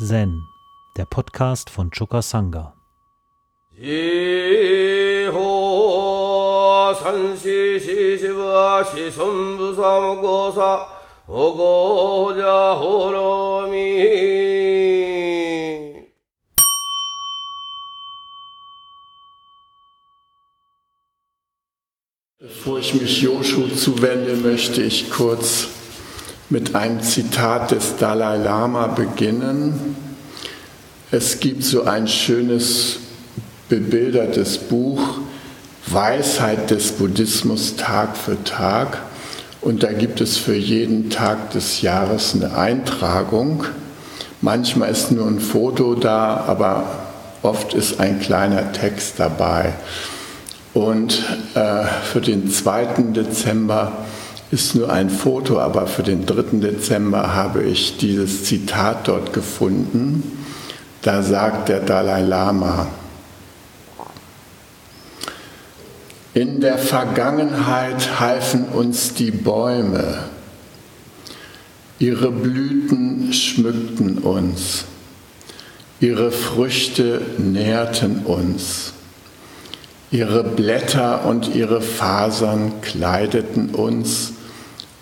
Zen, der Podcast von Choka Sangha. Bevor ich mich Joshu zuwende, möchte ich kurz mit einem Zitat des Dalai Lama beginnen. Es gibt so ein schönes bebildertes Buch, Weisheit des Buddhismus Tag für Tag. Und da gibt es für jeden Tag des Jahres eine Eintragung. Manchmal ist nur ein Foto da, aber oft ist ein kleiner Text dabei. Und äh, für den 2. Dezember ist nur ein Foto, aber für den 3. Dezember habe ich dieses Zitat dort gefunden. Da sagt der Dalai Lama, in der Vergangenheit halfen uns die Bäume, ihre Blüten schmückten uns, ihre Früchte nährten uns. Ihre Blätter und ihre Fasern kleideten uns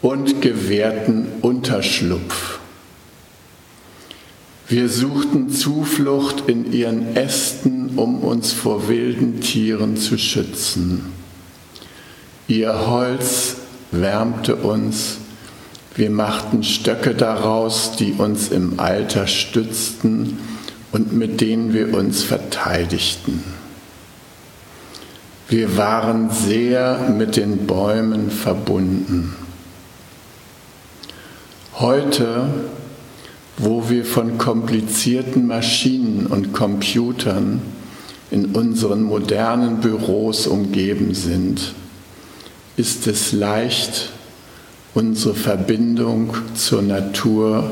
und gewährten Unterschlupf. Wir suchten Zuflucht in ihren Ästen, um uns vor wilden Tieren zu schützen. Ihr Holz wärmte uns, wir machten Stöcke daraus, die uns im Alter stützten und mit denen wir uns verteidigten. Wir waren sehr mit den Bäumen verbunden. Heute, wo wir von komplizierten Maschinen und Computern in unseren modernen Büros umgeben sind, ist es leicht, unsere Verbindung zur Natur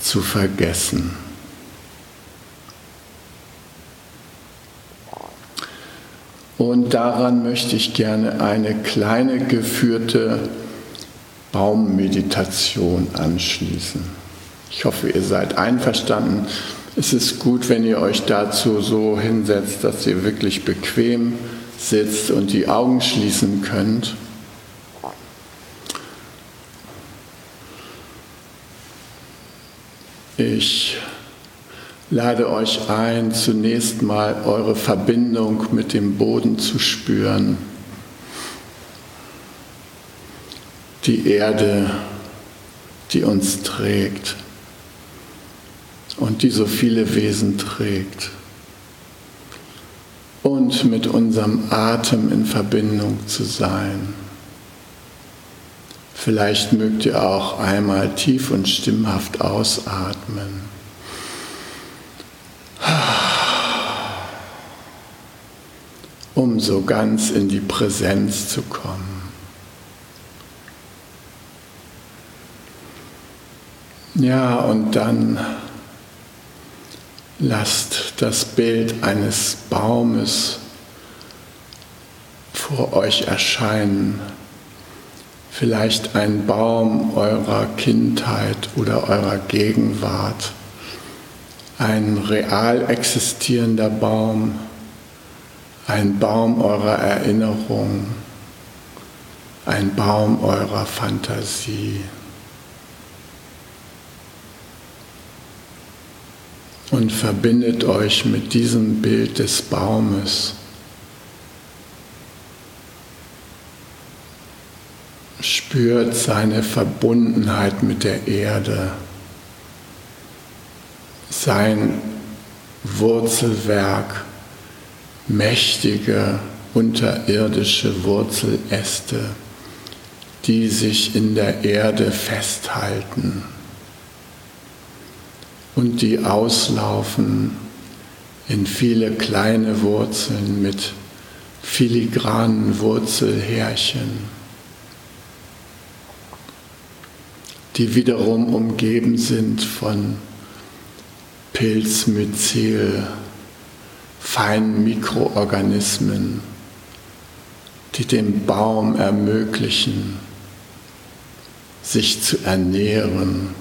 zu vergessen. Und daran möchte ich gerne eine kleine geführte Baummeditation anschließen. Ich hoffe, ihr seid einverstanden. Es ist gut, wenn ihr euch dazu so hinsetzt, dass ihr wirklich bequem sitzt und die Augen schließen könnt. Ich lade euch ein, zunächst mal eure Verbindung mit dem Boden zu spüren. Die Erde, die uns trägt und die so viele Wesen trägt. Und mit unserem Atem in Verbindung zu sein. Vielleicht mögt ihr auch einmal tief und stimmhaft ausatmen. um so ganz in die Präsenz zu kommen. Ja, und dann lasst das Bild eines Baumes vor euch erscheinen. Vielleicht ein Baum eurer Kindheit oder eurer Gegenwart. Ein real existierender Baum ein Baum eurer Erinnerung, ein Baum eurer Fantasie. Und verbindet euch mit diesem Bild des Baumes. Spürt seine Verbundenheit mit der Erde, sein Wurzelwerk mächtige unterirdische Wurzeläste, die sich in der Erde festhalten und die auslaufen in viele kleine Wurzeln mit filigranen Wurzelhärchen, die wiederum umgeben sind von Pilzmyzel, feinen Mikroorganismen, die dem Baum ermöglichen, sich zu ernähren,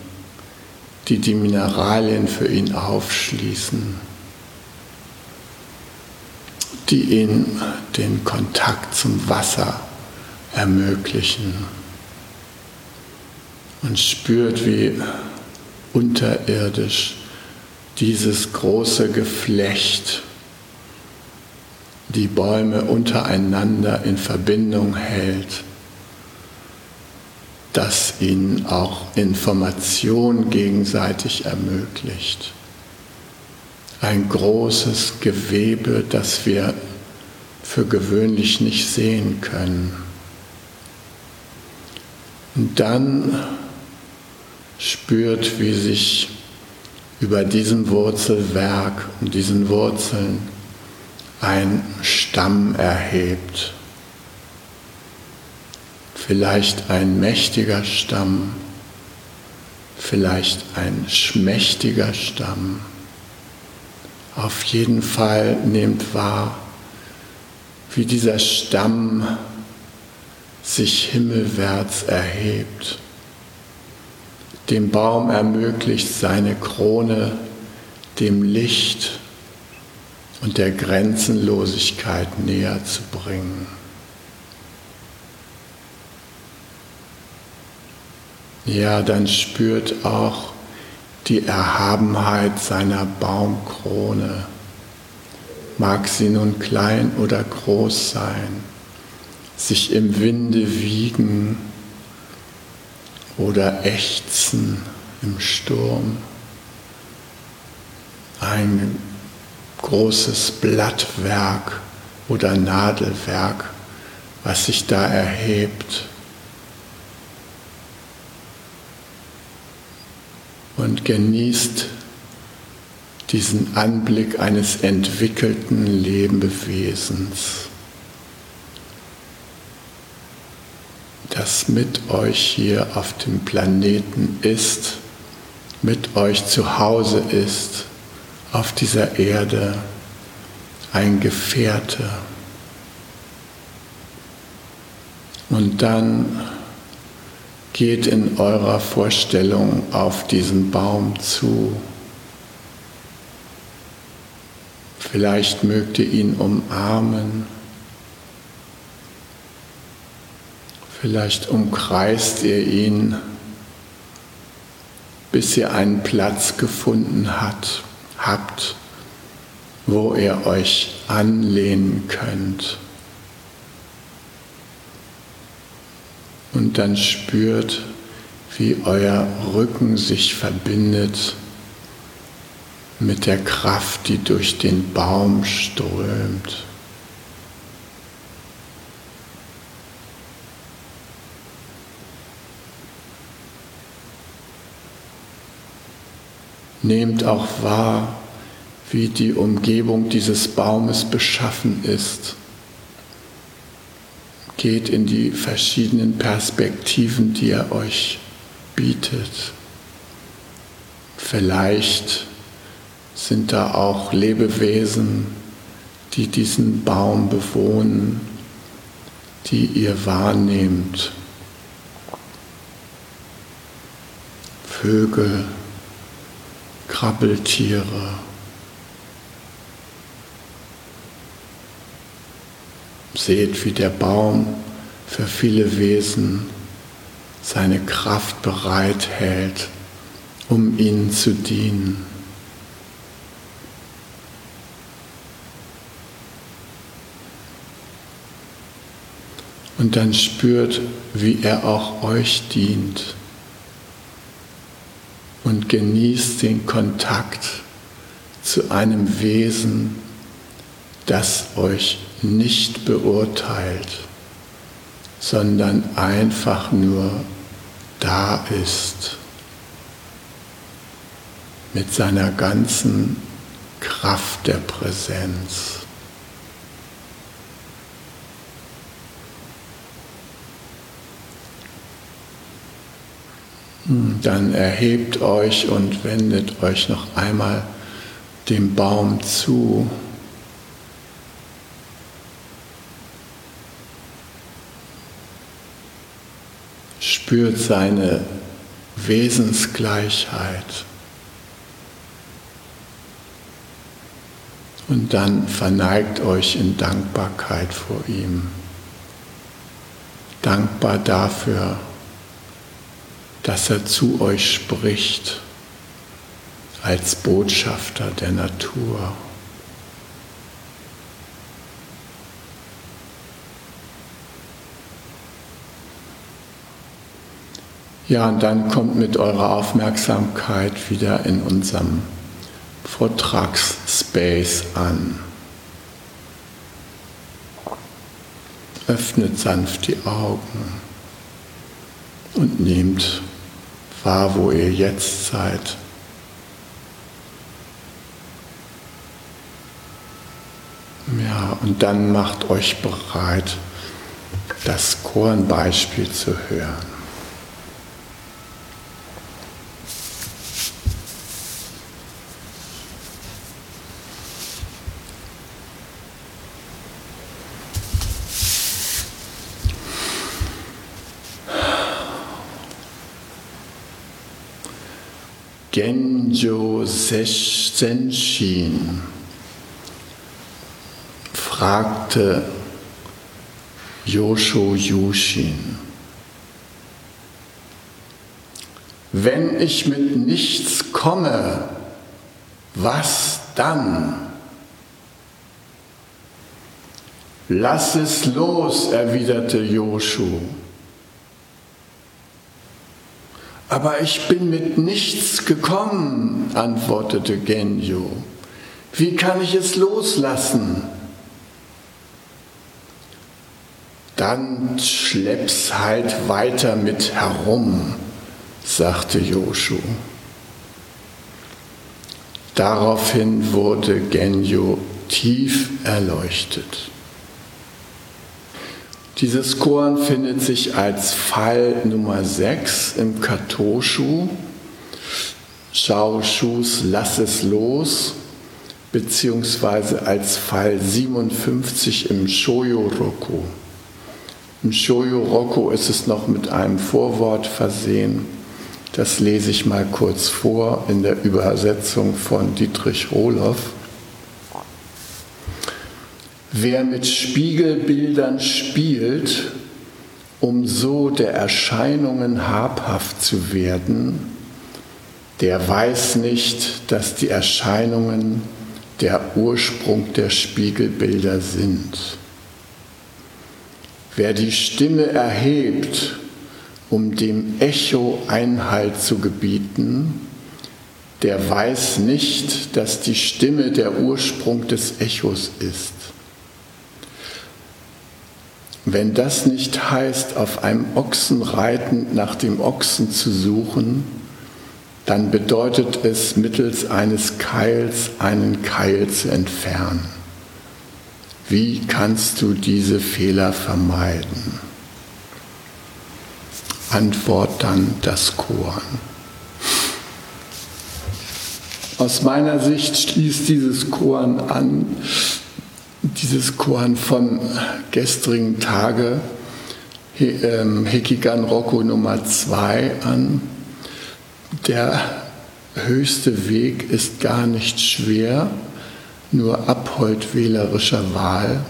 die die Mineralien für ihn aufschließen, die ihm den Kontakt zum Wasser ermöglichen und spürt, wie unterirdisch dieses große Geflecht die Bäume untereinander in Verbindung hält, das ihnen auch Information gegenseitig ermöglicht. Ein großes Gewebe, das wir für gewöhnlich nicht sehen können. Und dann spürt, wie sich über diesem Wurzelwerk und diesen Wurzeln ein Stamm erhebt. Vielleicht ein mächtiger Stamm, vielleicht ein schmächtiger Stamm. Auf jeden Fall nehmt wahr, wie dieser Stamm sich himmelwärts erhebt dem Baum ermöglicht, seine Krone dem Licht und der Grenzenlosigkeit näher zu bringen. Ja, dann spürt auch die Erhabenheit seiner Baumkrone. Mag sie nun klein oder groß sein, sich im Winde wiegen oder Ächzen im Sturm. Ein großes Blattwerk oder Nadelwerk, was sich da erhebt. Und genießt diesen Anblick eines entwickelten Lebewesens. das mit euch hier auf dem Planeten ist, mit euch zu Hause ist, auf dieser Erde, ein Gefährte. Und dann geht in eurer Vorstellung auf diesen Baum zu. Vielleicht mögt ihr ihn umarmen. Vielleicht umkreist ihr ihn, bis ihr einen Platz gefunden hat, habt, wo ihr euch anlehnen könnt. Und dann spürt, wie euer Rücken sich verbindet mit der Kraft, die durch den Baum strömt. Nehmt auch wahr, wie die Umgebung dieses Baumes beschaffen ist. Geht in die verschiedenen Perspektiven, die er euch bietet. Vielleicht sind da auch Lebewesen, die diesen Baum bewohnen, die ihr wahrnehmt. Vögel, Krabbeltiere. Seht, wie der Baum für viele Wesen seine Kraft bereithält, um ihnen zu dienen. Und dann spürt, wie er auch euch dient und genießt den Kontakt zu einem Wesen, das euch nicht beurteilt, sondern einfach nur da ist mit seiner ganzen Kraft der Präsenz. Dann erhebt euch und wendet euch noch einmal dem Baum zu. spürt seine Wesensgleichheit. Und dann verneigt euch in Dankbarkeit vor ihm. Dankbar dafür, dass er zu euch spricht als Botschafter der Natur. Ja, und dann kommt mit eurer Aufmerksamkeit wieder in unserem Vortragsspace an. Öffnet sanft die Augen und nehmt wahr, wo ihr jetzt seid. Ja, und dann macht euch bereit, das Kornbeispiel zu hören. Genjo Senshin fragte Yosho Yushin, wenn ich mit nichts komme, was dann? Lass es los, erwiderte Yoshu. Aber ich bin mit nichts gekommen, antwortete Genjo. Wie kann ich es loslassen? Dann schlepp's halt weiter mit herum, sagte Joshu. Daraufhin wurde Genjo tief erleuchtet. Dieses Koan findet sich als Fall Nummer 6 im Katoshu, Shaoshus Lass es los, beziehungsweise als Fall 57 im Shoyo-Roku. Im Shoyo-Roku ist es noch mit einem Vorwort versehen. Das lese ich mal kurz vor in der Übersetzung von Dietrich Rohloff. Wer mit Spiegelbildern spielt, um so der Erscheinungen habhaft zu werden, der weiß nicht, dass die Erscheinungen der Ursprung der Spiegelbilder sind. Wer die Stimme erhebt, um dem Echo Einhalt zu gebieten, der weiß nicht, dass die Stimme der Ursprung des Echos ist. Wenn das nicht heißt, auf einem Ochsen reitend nach dem Ochsen zu suchen, dann bedeutet es, mittels eines Keils einen Keil zu entfernen. Wie kannst du diese Fehler vermeiden? Antwort dann das Korn. Aus meiner Sicht schließt dieses Korn an dieses Koan vom gestrigen Tage, ähm, Hekigan Rocco Nummer 2 an. Der höchste Weg ist gar nicht schwer, nur abholdwählerischer Wahl.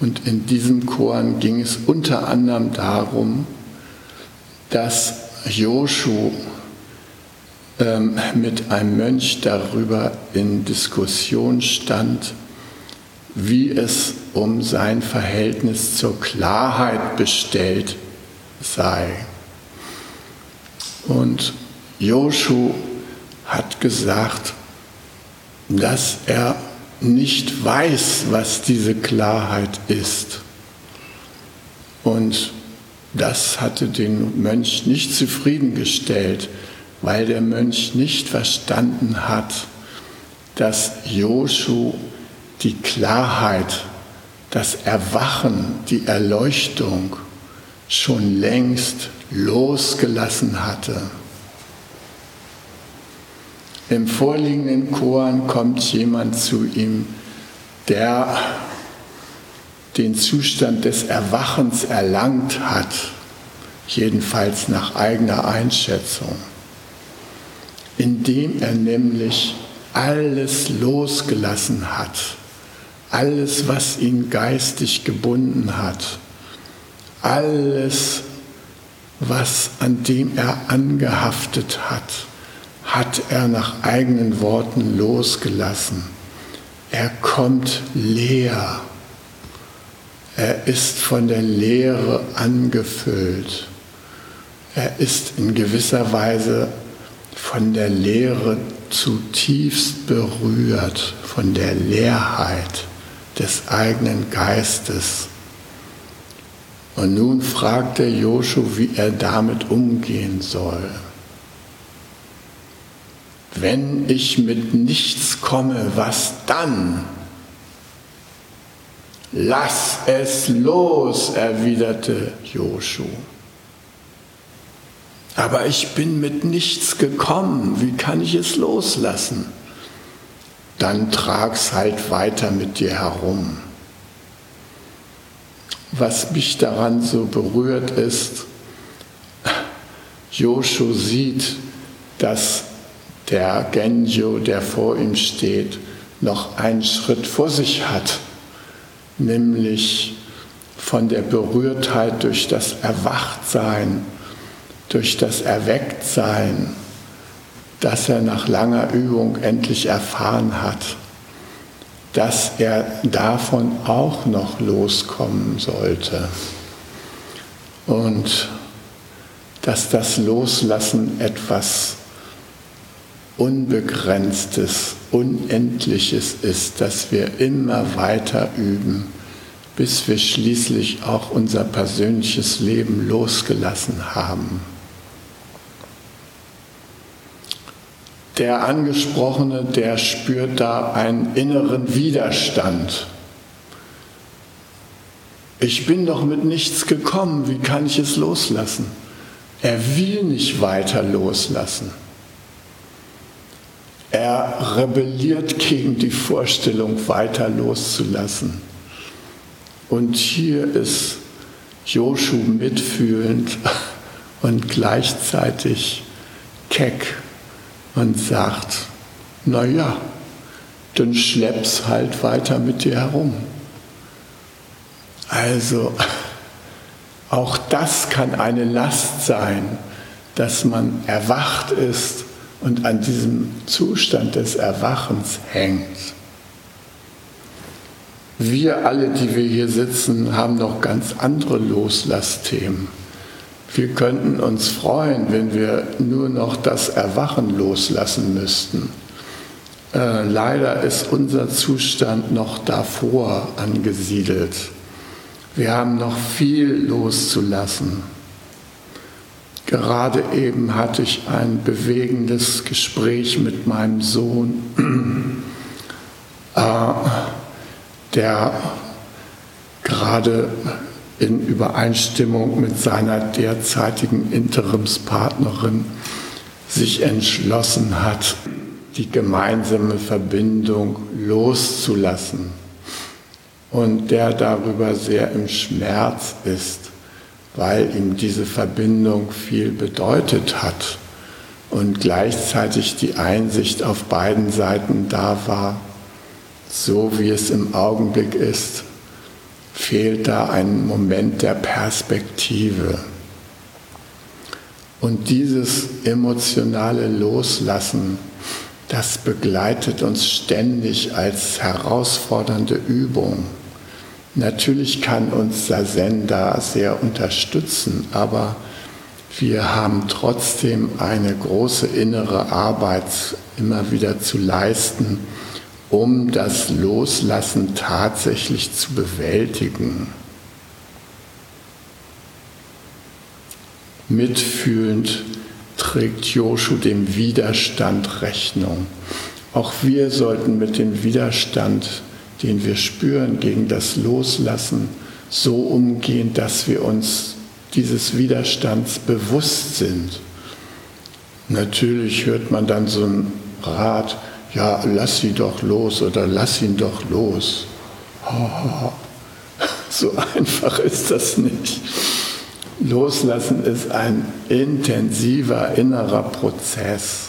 Und in diesem Koan ging es unter anderem darum, dass Joshu ähm, mit einem Mönch darüber in Diskussion stand, wie es um sein Verhältnis zur Klarheit bestellt sei. Und Joshu hat gesagt, dass er nicht weiß, was diese Klarheit ist. Und das hatte den Mönch nicht zufriedengestellt, weil der Mönch nicht verstanden hat, dass Joshu die Klarheit, das Erwachen, die Erleuchtung schon längst losgelassen hatte. Im vorliegenden Koran kommt jemand zu ihm, der den Zustand des Erwachens erlangt hat, jedenfalls nach eigener Einschätzung, indem er nämlich alles losgelassen hat, alles, was ihn geistig gebunden hat, alles, was an dem er angehaftet hat, hat er nach eigenen Worten losgelassen. Er kommt leer. Er ist von der Leere angefüllt. Er ist in gewisser Weise von der Leere zutiefst berührt, von der Leerheit des eigenen Geistes. Und nun fragt der Joshu, wie er damit umgehen soll. Wenn ich mit nichts komme, was dann? Lass es los, erwiderte Joshu. Aber ich bin mit nichts gekommen, wie kann ich es loslassen? Dann trag's halt weiter mit dir herum. Was mich daran so berührt ist, Joshu sieht, dass der Genjo, der vor ihm steht, noch einen Schritt vor sich hat, nämlich von der Berührtheit durch das Erwachtsein, durch das Erwecktsein, das er nach langer Übung endlich erfahren hat, dass er davon auch noch loskommen sollte. Und dass das Loslassen etwas Unbegrenztes, Unendliches ist, dass wir immer weiter üben, bis wir schließlich auch unser persönliches Leben losgelassen haben. Der Angesprochene, der spürt da einen inneren Widerstand. Ich bin doch mit nichts gekommen, wie kann ich es loslassen? Er will nicht weiter loslassen. Er rebelliert gegen die Vorstellung, weiter loszulassen. Und hier ist Joshu mitfühlend und gleichzeitig keck und sagt, naja, dann schlepp's halt weiter mit dir herum. Also auch das kann eine Last sein, dass man erwacht ist und an diesem Zustand des Erwachens hängt. Wir alle, die wir hier sitzen, haben noch ganz andere Loslastthemen. Wir könnten uns freuen, wenn wir nur noch das Erwachen loslassen müssten. Äh, leider ist unser Zustand noch davor angesiedelt. Wir haben noch viel loszulassen. Gerade eben hatte ich ein bewegendes Gespräch mit meinem Sohn, äh, der gerade in Übereinstimmung mit seiner derzeitigen Interimspartnerin sich entschlossen hat, die gemeinsame Verbindung loszulassen und der darüber sehr im Schmerz ist, weil ihm diese Verbindung viel bedeutet hat und gleichzeitig die Einsicht auf beiden Seiten da war, so wie es im Augenblick ist, fehlt da ein Moment der Perspektive. Und dieses emotionale Loslassen, das begleitet uns ständig als herausfordernde Übung. Natürlich kann uns Sazen da sehr unterstützen, aber wir haben trotzdem eine große innere Arbeit immer wieder zu leisten, um das Loslassen tatsächlich zu bewältigen. Mitfühlend trägt Joshu dem Widerstand Rechnung. Auch wir sollten mit dem Widerstand, den wir spüren gegen das Loslassen, so umgehen, dass wir uns dieses Widerstands bewusst sind. Natürlich hört man dann so einen Rat, ja, lass sie doch los oder lass ihn doch los. So einfach ist das nicht. Loslassen ist ein intensiver innerer Prozess.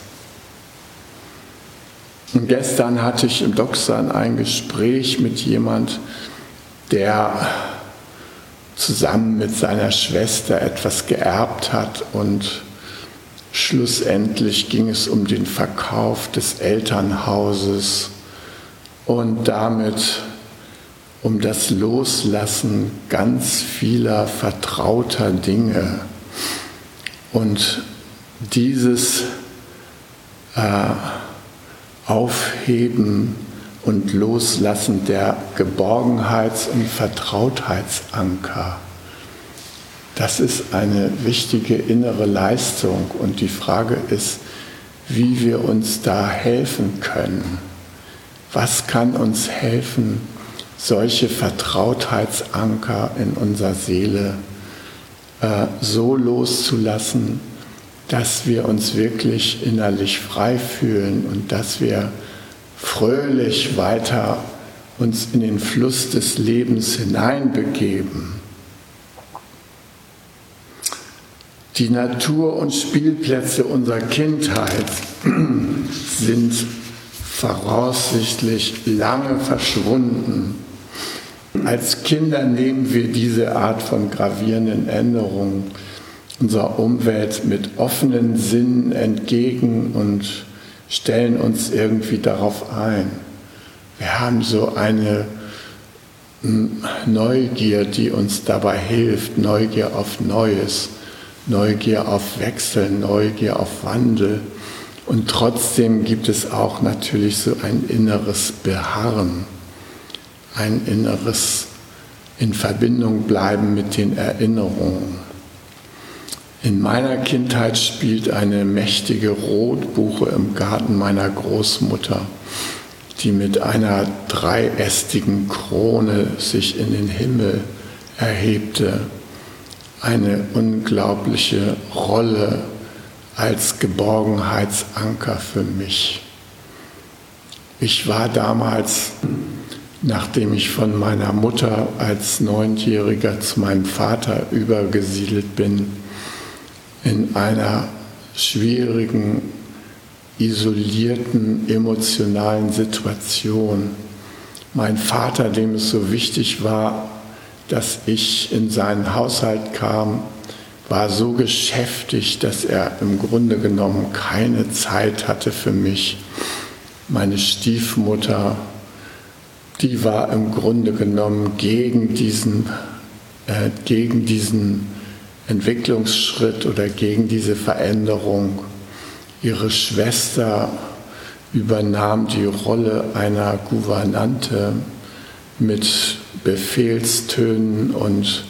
Und gestern hatte ich im Doxan ein Gespräch mit jemand, der zusammen mit seiner Schwester etwas geerbt hat und schlussendlich ging es um den Verkauf des Elternhauses und damit um das Loslassen ganz vieler vertrauter Dinge. Und dieses äh, Aufheben und Loslassen der Geborgenheits- und Vertrautheitsanker, das ist eine wichtige innere Leistung. Und die Frage ist, wie wir uns da helfen können. Was kann uns helfen, solche Vertrautheitsanker in unserer Seele äh, so loszulassen, dass wir uns wirklich innerlich frei fühlen und dass wir fröhlich weiter uns in den Fluss des Lebens hineinbegeben. Die Natur und Spielplätze unserer Kindheit sind voraussichtlich lange verschwunden. Als Kinder nehmen wir diese Art von gravierenden Änderungen unserer Umwelt mit offenen Sinnen entgegen und stellen uns irgendwie darauf ein. Wir haben so eine hm, Neugier, die uns dabei hilft, Neugier auf Neues, Neugier auf Wechsel, Neugier auf Wandel. Und trotzdem gibt es auch natürlich so ein inneres Beharren, ein inneres in Verbindung bleiben mit den Erinnerungen. In meiner Kindheit spielt eine mächtige Rotbuche im Garten meiner Großmutter, die mit einer dreiästigen Krone sich in den Himmel erhebte, eine unglaubliche Rolle als Geborgenheitsanker für mich. Ich war damals, nachdem ich von meiner Mutter als Neunjähriger zu meinem Vater übergesiedelt bin, in einer schwierigen, isolierten, emotionalen Situation. Mein Vater, dem es so wichtig war, dass ich in seinen Haushalt kam, war so geschäftig, dass er im Grunde genommen keine Zeit hatte für mich. Meine Stiefmutter, die war im Grunde genommen gegen diesen, äh, gegen diesen Entwicklungsschritt oder gegen diese Veränderung. Ihre Schwester übernahm die Rolle einer Gouvernante mit Befehlstönen und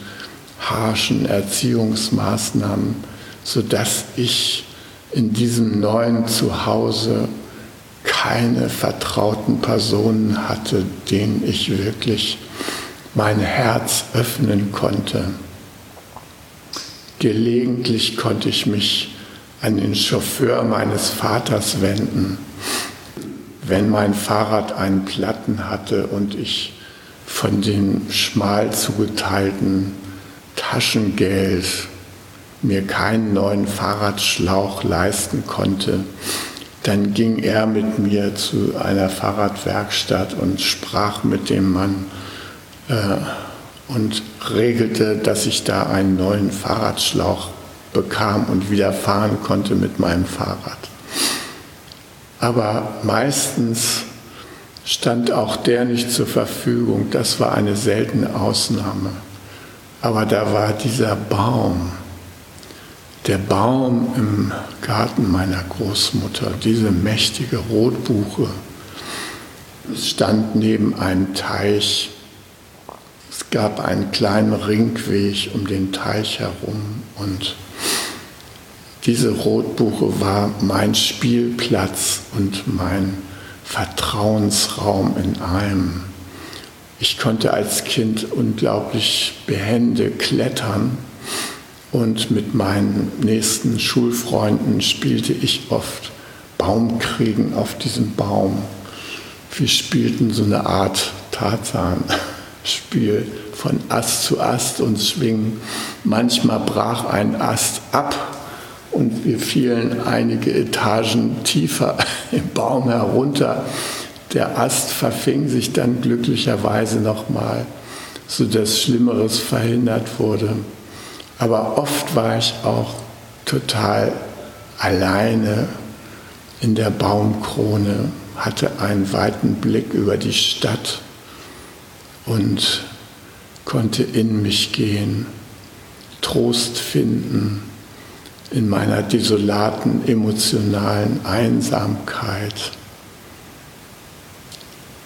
harschen Erziehungsmaßnahmen, sodass ich in diesem neuen Zuhause keine vertrauten Personen hatte, denen ich wirklich mein Herz öffnen konnte. Gelegentlich konnte ich mich an den Chauffeur meines Vaters wenden, wenn mein Fahrrad einen Platten hatte und ich von dem schmal zugeteilten Taschengeld mir keinen neuen Fahrradschlauch leisten konnte, dann ging er mit mir zu einer Fahrradwerkstatt und sprach mit dem Mann äh, und regelte, dass ich da einen neuen Fahrradschlauch bekam und wieder fahren konnte mit meinem Fahrrad. Aber meistens stand auch der nicht zur Verfügung. Das war eine seltene Ausnahme. Aber da war dieser Baum, der Baum im Garten meiner Großmutter, diese mächtige Rotbuche, stand neben einem Teich. Es gab einen kleinen Ringweg um den Teich herum und diese Rotbuche war mein Spielplatz und mein Vertrauensraum in einem. Ich konnte als Kind unglaublich behende klettern und mit meinen nächsten Schulfreunden spielte ich oft Baumkriegen auf diesem Baum. Wir spielten so eine Art Tarzan-Spiel von Ast zu Ast und schwingen. Manchmal brach ein Ast ab und wir fielen einige Etagen tiefer im Baum herunter. Der Ast verfing sich dann glücklicherweise nochmal, sodass Schlimmeres verhindert wurde. Aber oft war ich auch total alleine in der Baumkrone, hatte einen weiten Blick über die Stadt und konnte in mich gehen, Trost finden in meiner desolaten emotionalen Einsamkeit.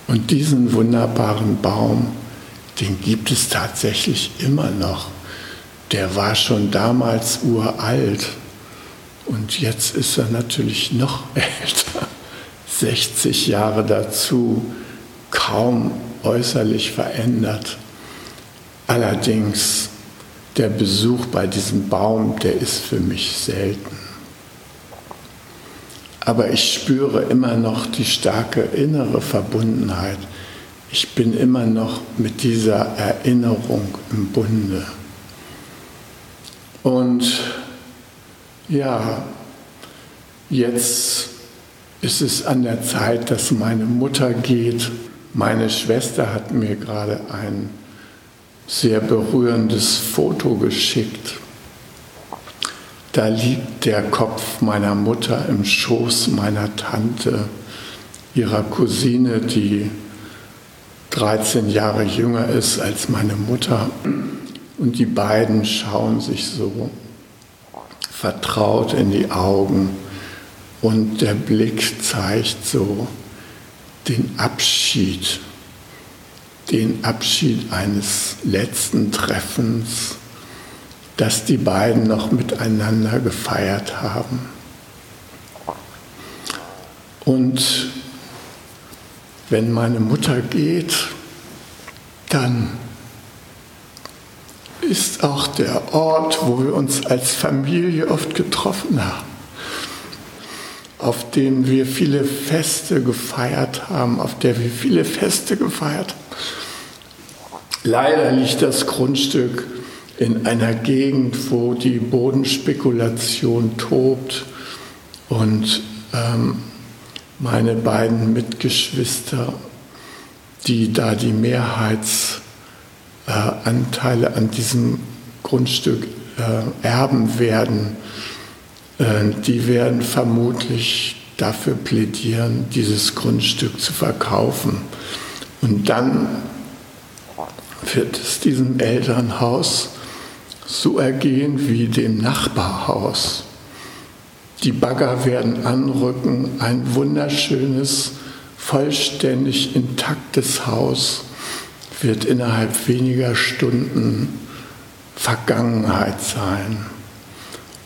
Und diesen wunderbaren Baum, den gibt es tatsächlich immer noch. Der war schon damals uralt und jetzt ist er natürlich noch älter. 60 Jahre dazu, kaum äußerlich verändert. Allerdings der Besuch bei diesem Baum, der ist für mich selten. Aber ich spüre immer noch die starke innere Verbundenheit. Ich bin immer noch mit dieser Erinnerung im Bunde. Und ja, jetzt ist es an der Zeit, dass meine Mutter geht. Meine Schwester hat mir gerade ein sehr berührendes Foto geschickt. Da liegt der Kopf meiner Mutter im Schoß meiner Tante, ihrer Cousine, die 13 Jahre jünger ist als meine Mutter. Und die beiden schauen sich so vertraut in die Augen und der Blick zeigt so den Abschied den Abschied eines letzten Treffens, das die beiden noch miteinander gefeiert haben. Und wenn meine Mutter geht, dann ist auch der Ort, wo wir uns als Familie oft getroffen haben, auf dem wir viele Feste gefeiert haben, auf der wir viele Feste gefeiert haben. Leider liegt das Grundstück in einer Gegend, wo die Bodenspekulation tobt und ähm, meine beiden Mitgeschwister, die da die Mehrheitsanteile äh, an diesem Grundstück äh, erben werden, die werden vermutlich dafür plädieren, dieses Grundstück zu verkaufen. Und dann wird es diesem Elternhaus so ergehen wie dem Nachbarhaus. Die Bagger werden anrücken, ein wunderschönes, vollständig intaktes Haus wird innerhalb weniger Stunden Vergangenheit sein.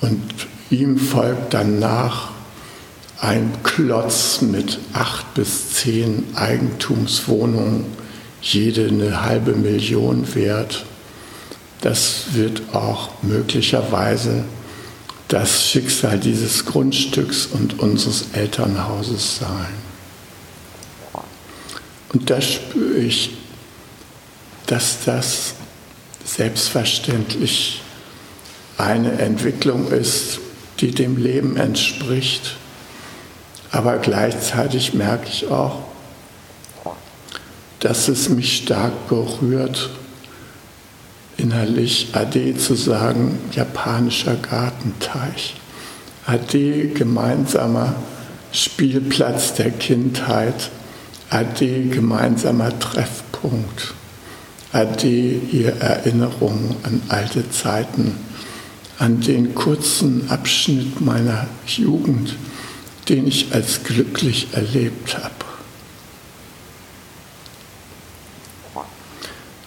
Und ihm folgt danach ein Klotz mit acht bis zehn Eigentumswohnungen jede eine halbe Million wert. Das wird auch möglicherweise das Schicksal dieses Grundstücks und unseres Elternhauses sein. Und da spüre ich, dass das selbstverständlich eine Entwicklung ist, die dem Leben entspricht. Aber gleichzeitig merke ich auch, dass es mich stark berührt, innerlich Ade zu sagen, japanischer Gartenteich. Ade, gemeinsamer Spielplatz der Kindheit. Ade, gemeinsamer Treffpunkt. Ade, ihr Erinnerungen an alte Zeiten, an den kurzen Abschnitt meiner Jugend, den ich als glücklich erlebt habe.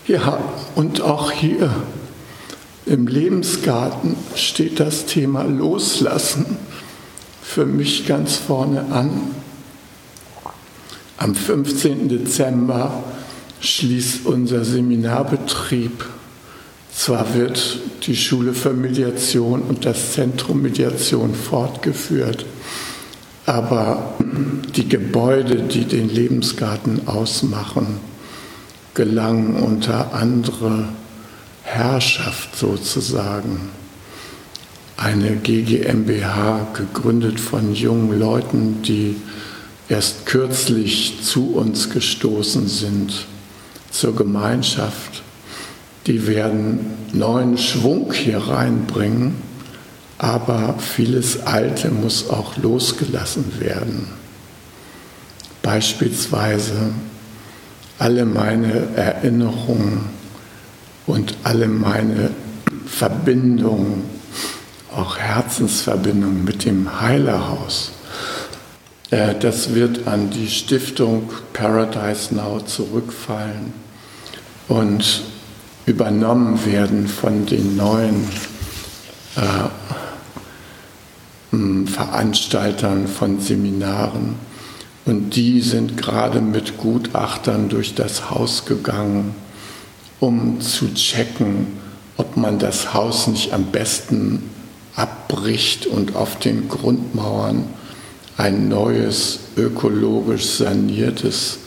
Ja, und auch hier im Lebensgarten steht das Thema Loslassen für mich ganz vorne an. Am 15. Dezember schließt unser Seminarbetrieb. Zwar wird die Schule für Mediation und das Zentrum Mediation fortgeführt, aber die Gebäude, die den Lebensgarten ausmachen, gelangen unter andere Herrschaft sozusagen. eine GGMBH gegründet von jungen Leuten, die erst kürzlich zu uns gestoßen sind, zur Gemeinschaft. Die werden neuen Schwung hier reinbringen, aber vieles Alte muss auch losgelassen werden. Beispielsweise alle meine Erinnerungen und alle meine Verbindungen, auch Herzensverbindungen mit dem Heilerhaus, äh, das wird an die Stiftung Paradise Now zurückfallen und übernommen werden von den neuen äh, Veranstaltern von Seminaren. Und die sind gerade mit Gutachtern durch das Haus gegangen, um zu checken, ob man das Haus nicht am besten abbricht und auf den Grundmauern ein neues, ökologisch saniertes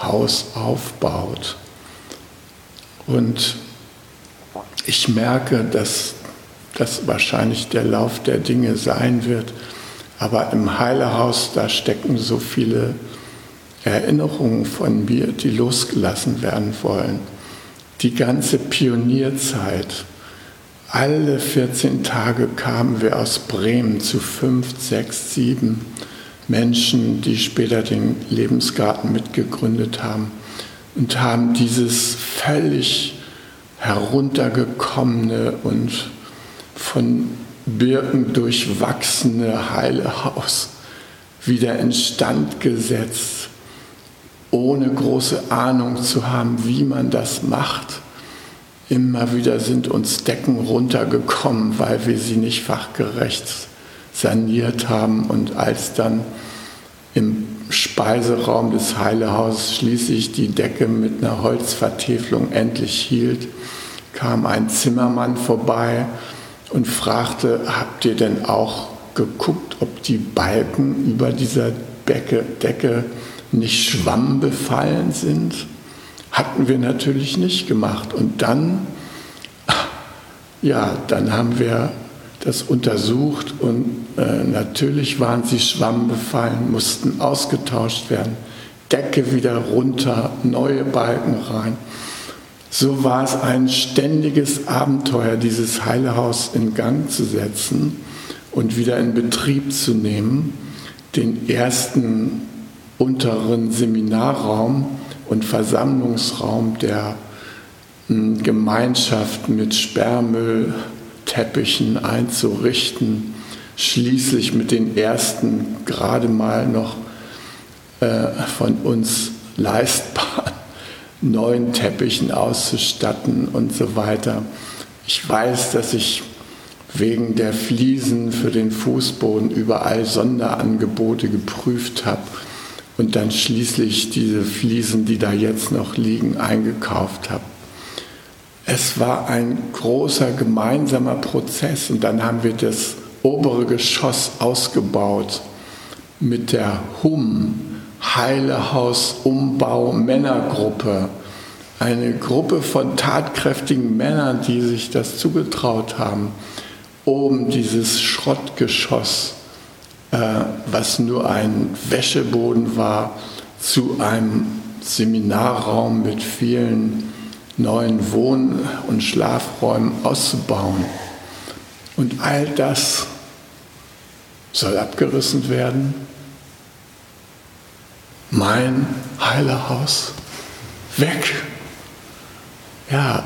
Haus aufbaut. Und ich merke, dass das wahrscheinlich der Lauf der Dinge sein wird. Aber im Heilehaus, da stecken so viele Erinnerungen von mir, die losgelassen werden wollen. Die ganze Pionierzeit. Alle 14 Tage kamen wir aus Bremen zu fünf, sechs, sieben Menschen, die später den Lebensgarten mitgegründet haben und haben dieses völlig heruntergekommene und von Birken durchwachsene heile Haus wieder instand gesetzt, ohne große Ahnung zu haben, wie man das macht. Immer wieder sind uns Decken runtergekommen, weil wir sie nicht fachgerecht saniert haben und als dann im Speiseraum des Heilehauses schließlich die Decke mit einer Holzvertäfelung endlich hielt, kam ein Zimmermann vorbei und fragte, habt ihr denn auch geguckt, ob die Balken über dieser Decke, Decke nicht schwammbefallen sind? Hatten wir natürlich nicht gemacht. Und dann, ja, dann haben wir das untersucht und äh, natürlich waren sie schwammbefallen, mussten ausgetauscht werden. Decke wieder runter, neue Balken rein. So war es ein ständiges Abenteuer, dieses Heilehaus in Gang zu setzen und wieder in Betrieb zu nehmen, den ersten unteren Seminarraum und Versammlungsraum der hm, Gemeinschaft mit Sperrmüll, Teppichen einzurichten, schließlich mit den ersten gerade mal noch äh, von uns leistbaren neuen Teppichen auszustatten und so weiter. Ich weiß, dass ich wegen der Fliesen für den Fußboden überall Sonderangebote geprüft habe und dann schließlich diese Fliesen, die da jetzt noch liegen, eingekauft habe. Es war ein großer gemeinsamer Prozess und dann haben wir das obere Geschoss ausgebaut mit der HUM, Heilehaus Umbau Männergruppe. Eine Gruppe von tatkräftigen Männern, die sich das zugetraut haben, oben dieses Schrottgeschoss, äh, was nur ein Wäscheboden war, zu einem Seminarraum mit vielen neuen Wohn- und Schlafräumen auszubauen. Und all das soll abgerissen werden. Mein Heilerhaus weg. Ja,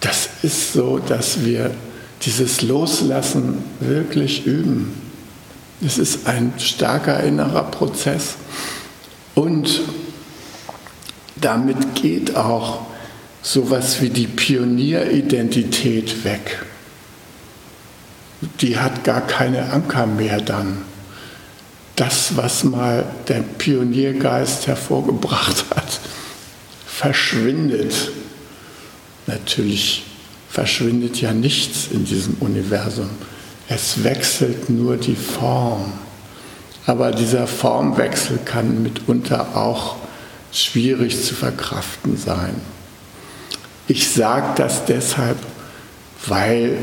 das ist so, dass wir dieses Loslassen wirklich üben. Es ist ein starker innerer Prozess. Und damit geht auch sowas wie die Pionieridentität weg. Die hat gar keine Anker mehr dann. Das, was mal der Pioniergeist hervorgebracht hat, verschwindet. Natürlich verschwindet ja nichts in diesem Universum. Es wechselt nur die Form. Aber dieser Formwechsel kann mitunter auch schwierig zu verkraften sein. Ich sage das deshalb, weil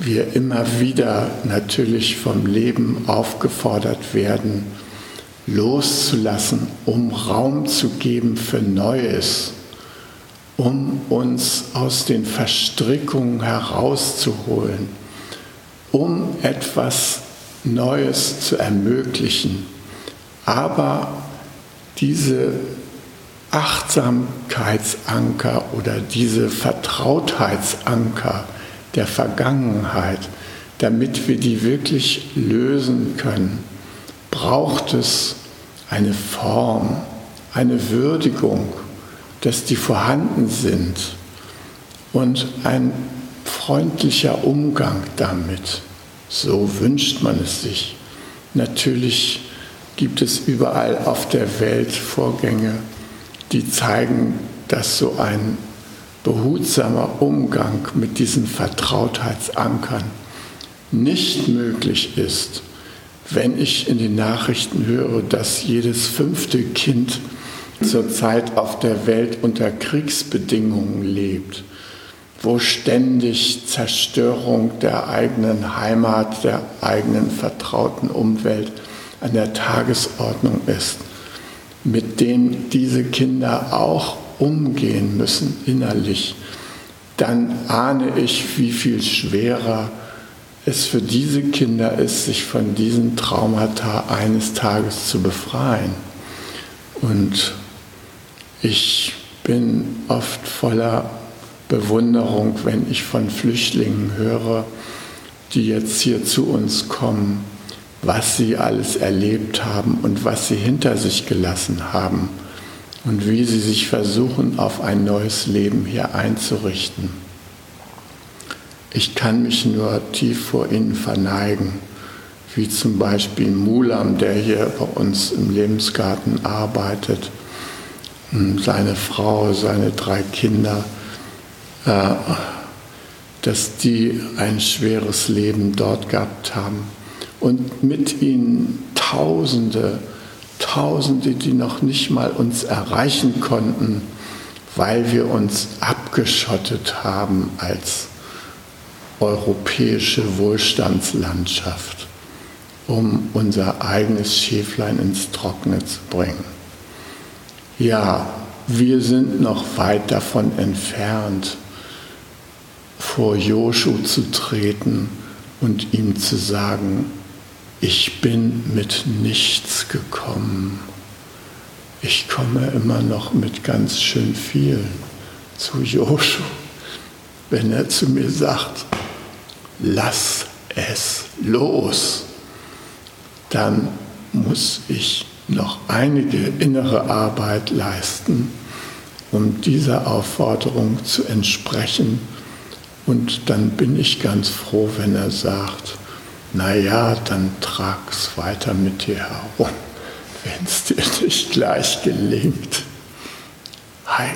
wir immer wieder natürlich vom Leben aufgefordert werden, loszulassen, um Raum zu geben für Neues, um uns aus den Verstrickungen herauszuholen, um etwas Neues zu ermöglichen. Aber diese Achtsamkeitsanker oder diese Vertrautheitsanker der Vergangenheit, damit wir die wirklich lösen können, braucht es eine Form, eine Würdigung, dass die vorhanden sind und ein freundlicher Umgang damit. So wünscht man es sich. Natürlich gibt es überall auf der Welt Vorgänge, die zeigen, dass so ein behutsamer Umgang mit diesen Vertrautheitsankern nicht möglich ist, wenn ich in den Nachrichten höre, dass jedes fünfte Kind zurzeit auf der Welt unter Kriegsbedingungen lebt, wo ständig Zerstörung der eigenen Heimat, der eigenen vertrauten Umwelt an der Tagesordnung ist, mit dem diese Kinder auch umgehen müssen innerlich, dann ahne ich, wie viel schwerer es für diese Kinder ist, sich von diesen Traumata eines Tages zu befreien. Und ich bin oft voller Bewunderung, wenn ich von Flüchtlingen höre, die jetzt hier zu uns kommen, was sie alles erlebt haben und was sie hinter sich gelassen haben und wie sie sich versuchen, auf ein neues Leben hier einzurichten. Ich kann mich nur tief vor ihnen verneigen, wie zum Beispiel Mulam, der hier bei uns im Lebensgarten arbeitet, seine Frau, seine drei Kinder, äh, dass die ein schweres Leben dort gehabt haben und mit ihnen Tausende, Tausende, die noch nicht mal uns erreichen konnten, weil wir uns abgeschottet haben als europäische Wohlstandslandschaft, um unser eigenes Schäflein ins Trockene zu bringen. Ja, wir sind noch weit davon entfernt, vor Joshu zu treten und ihm zu sagen, ich bin mit nichts gekommen. Ich komme immer noch mit ganz schön viel zu Joshu, wenn er zu mir sagt, lass es los, dann muss ich noch einige innere Arbeit leisten, um dieser Aufforderung zu entsprechen. Und dann bin ich ganz froh, wenn er sagt, naja, dann trag's weiter mit dir herum, wenn es dir nicht gleich gelingt. Hi.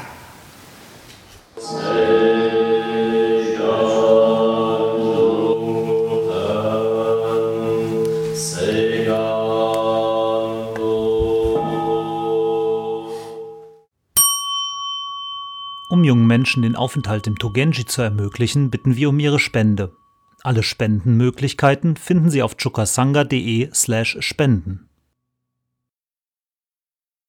Um jungen Menschen den Aufenthalt im Togenji zu ermöglichen, bitten wir um ihre Spende. Alle Spendenmöglichkeiten finden Sie auf chukasanga.de/spenden.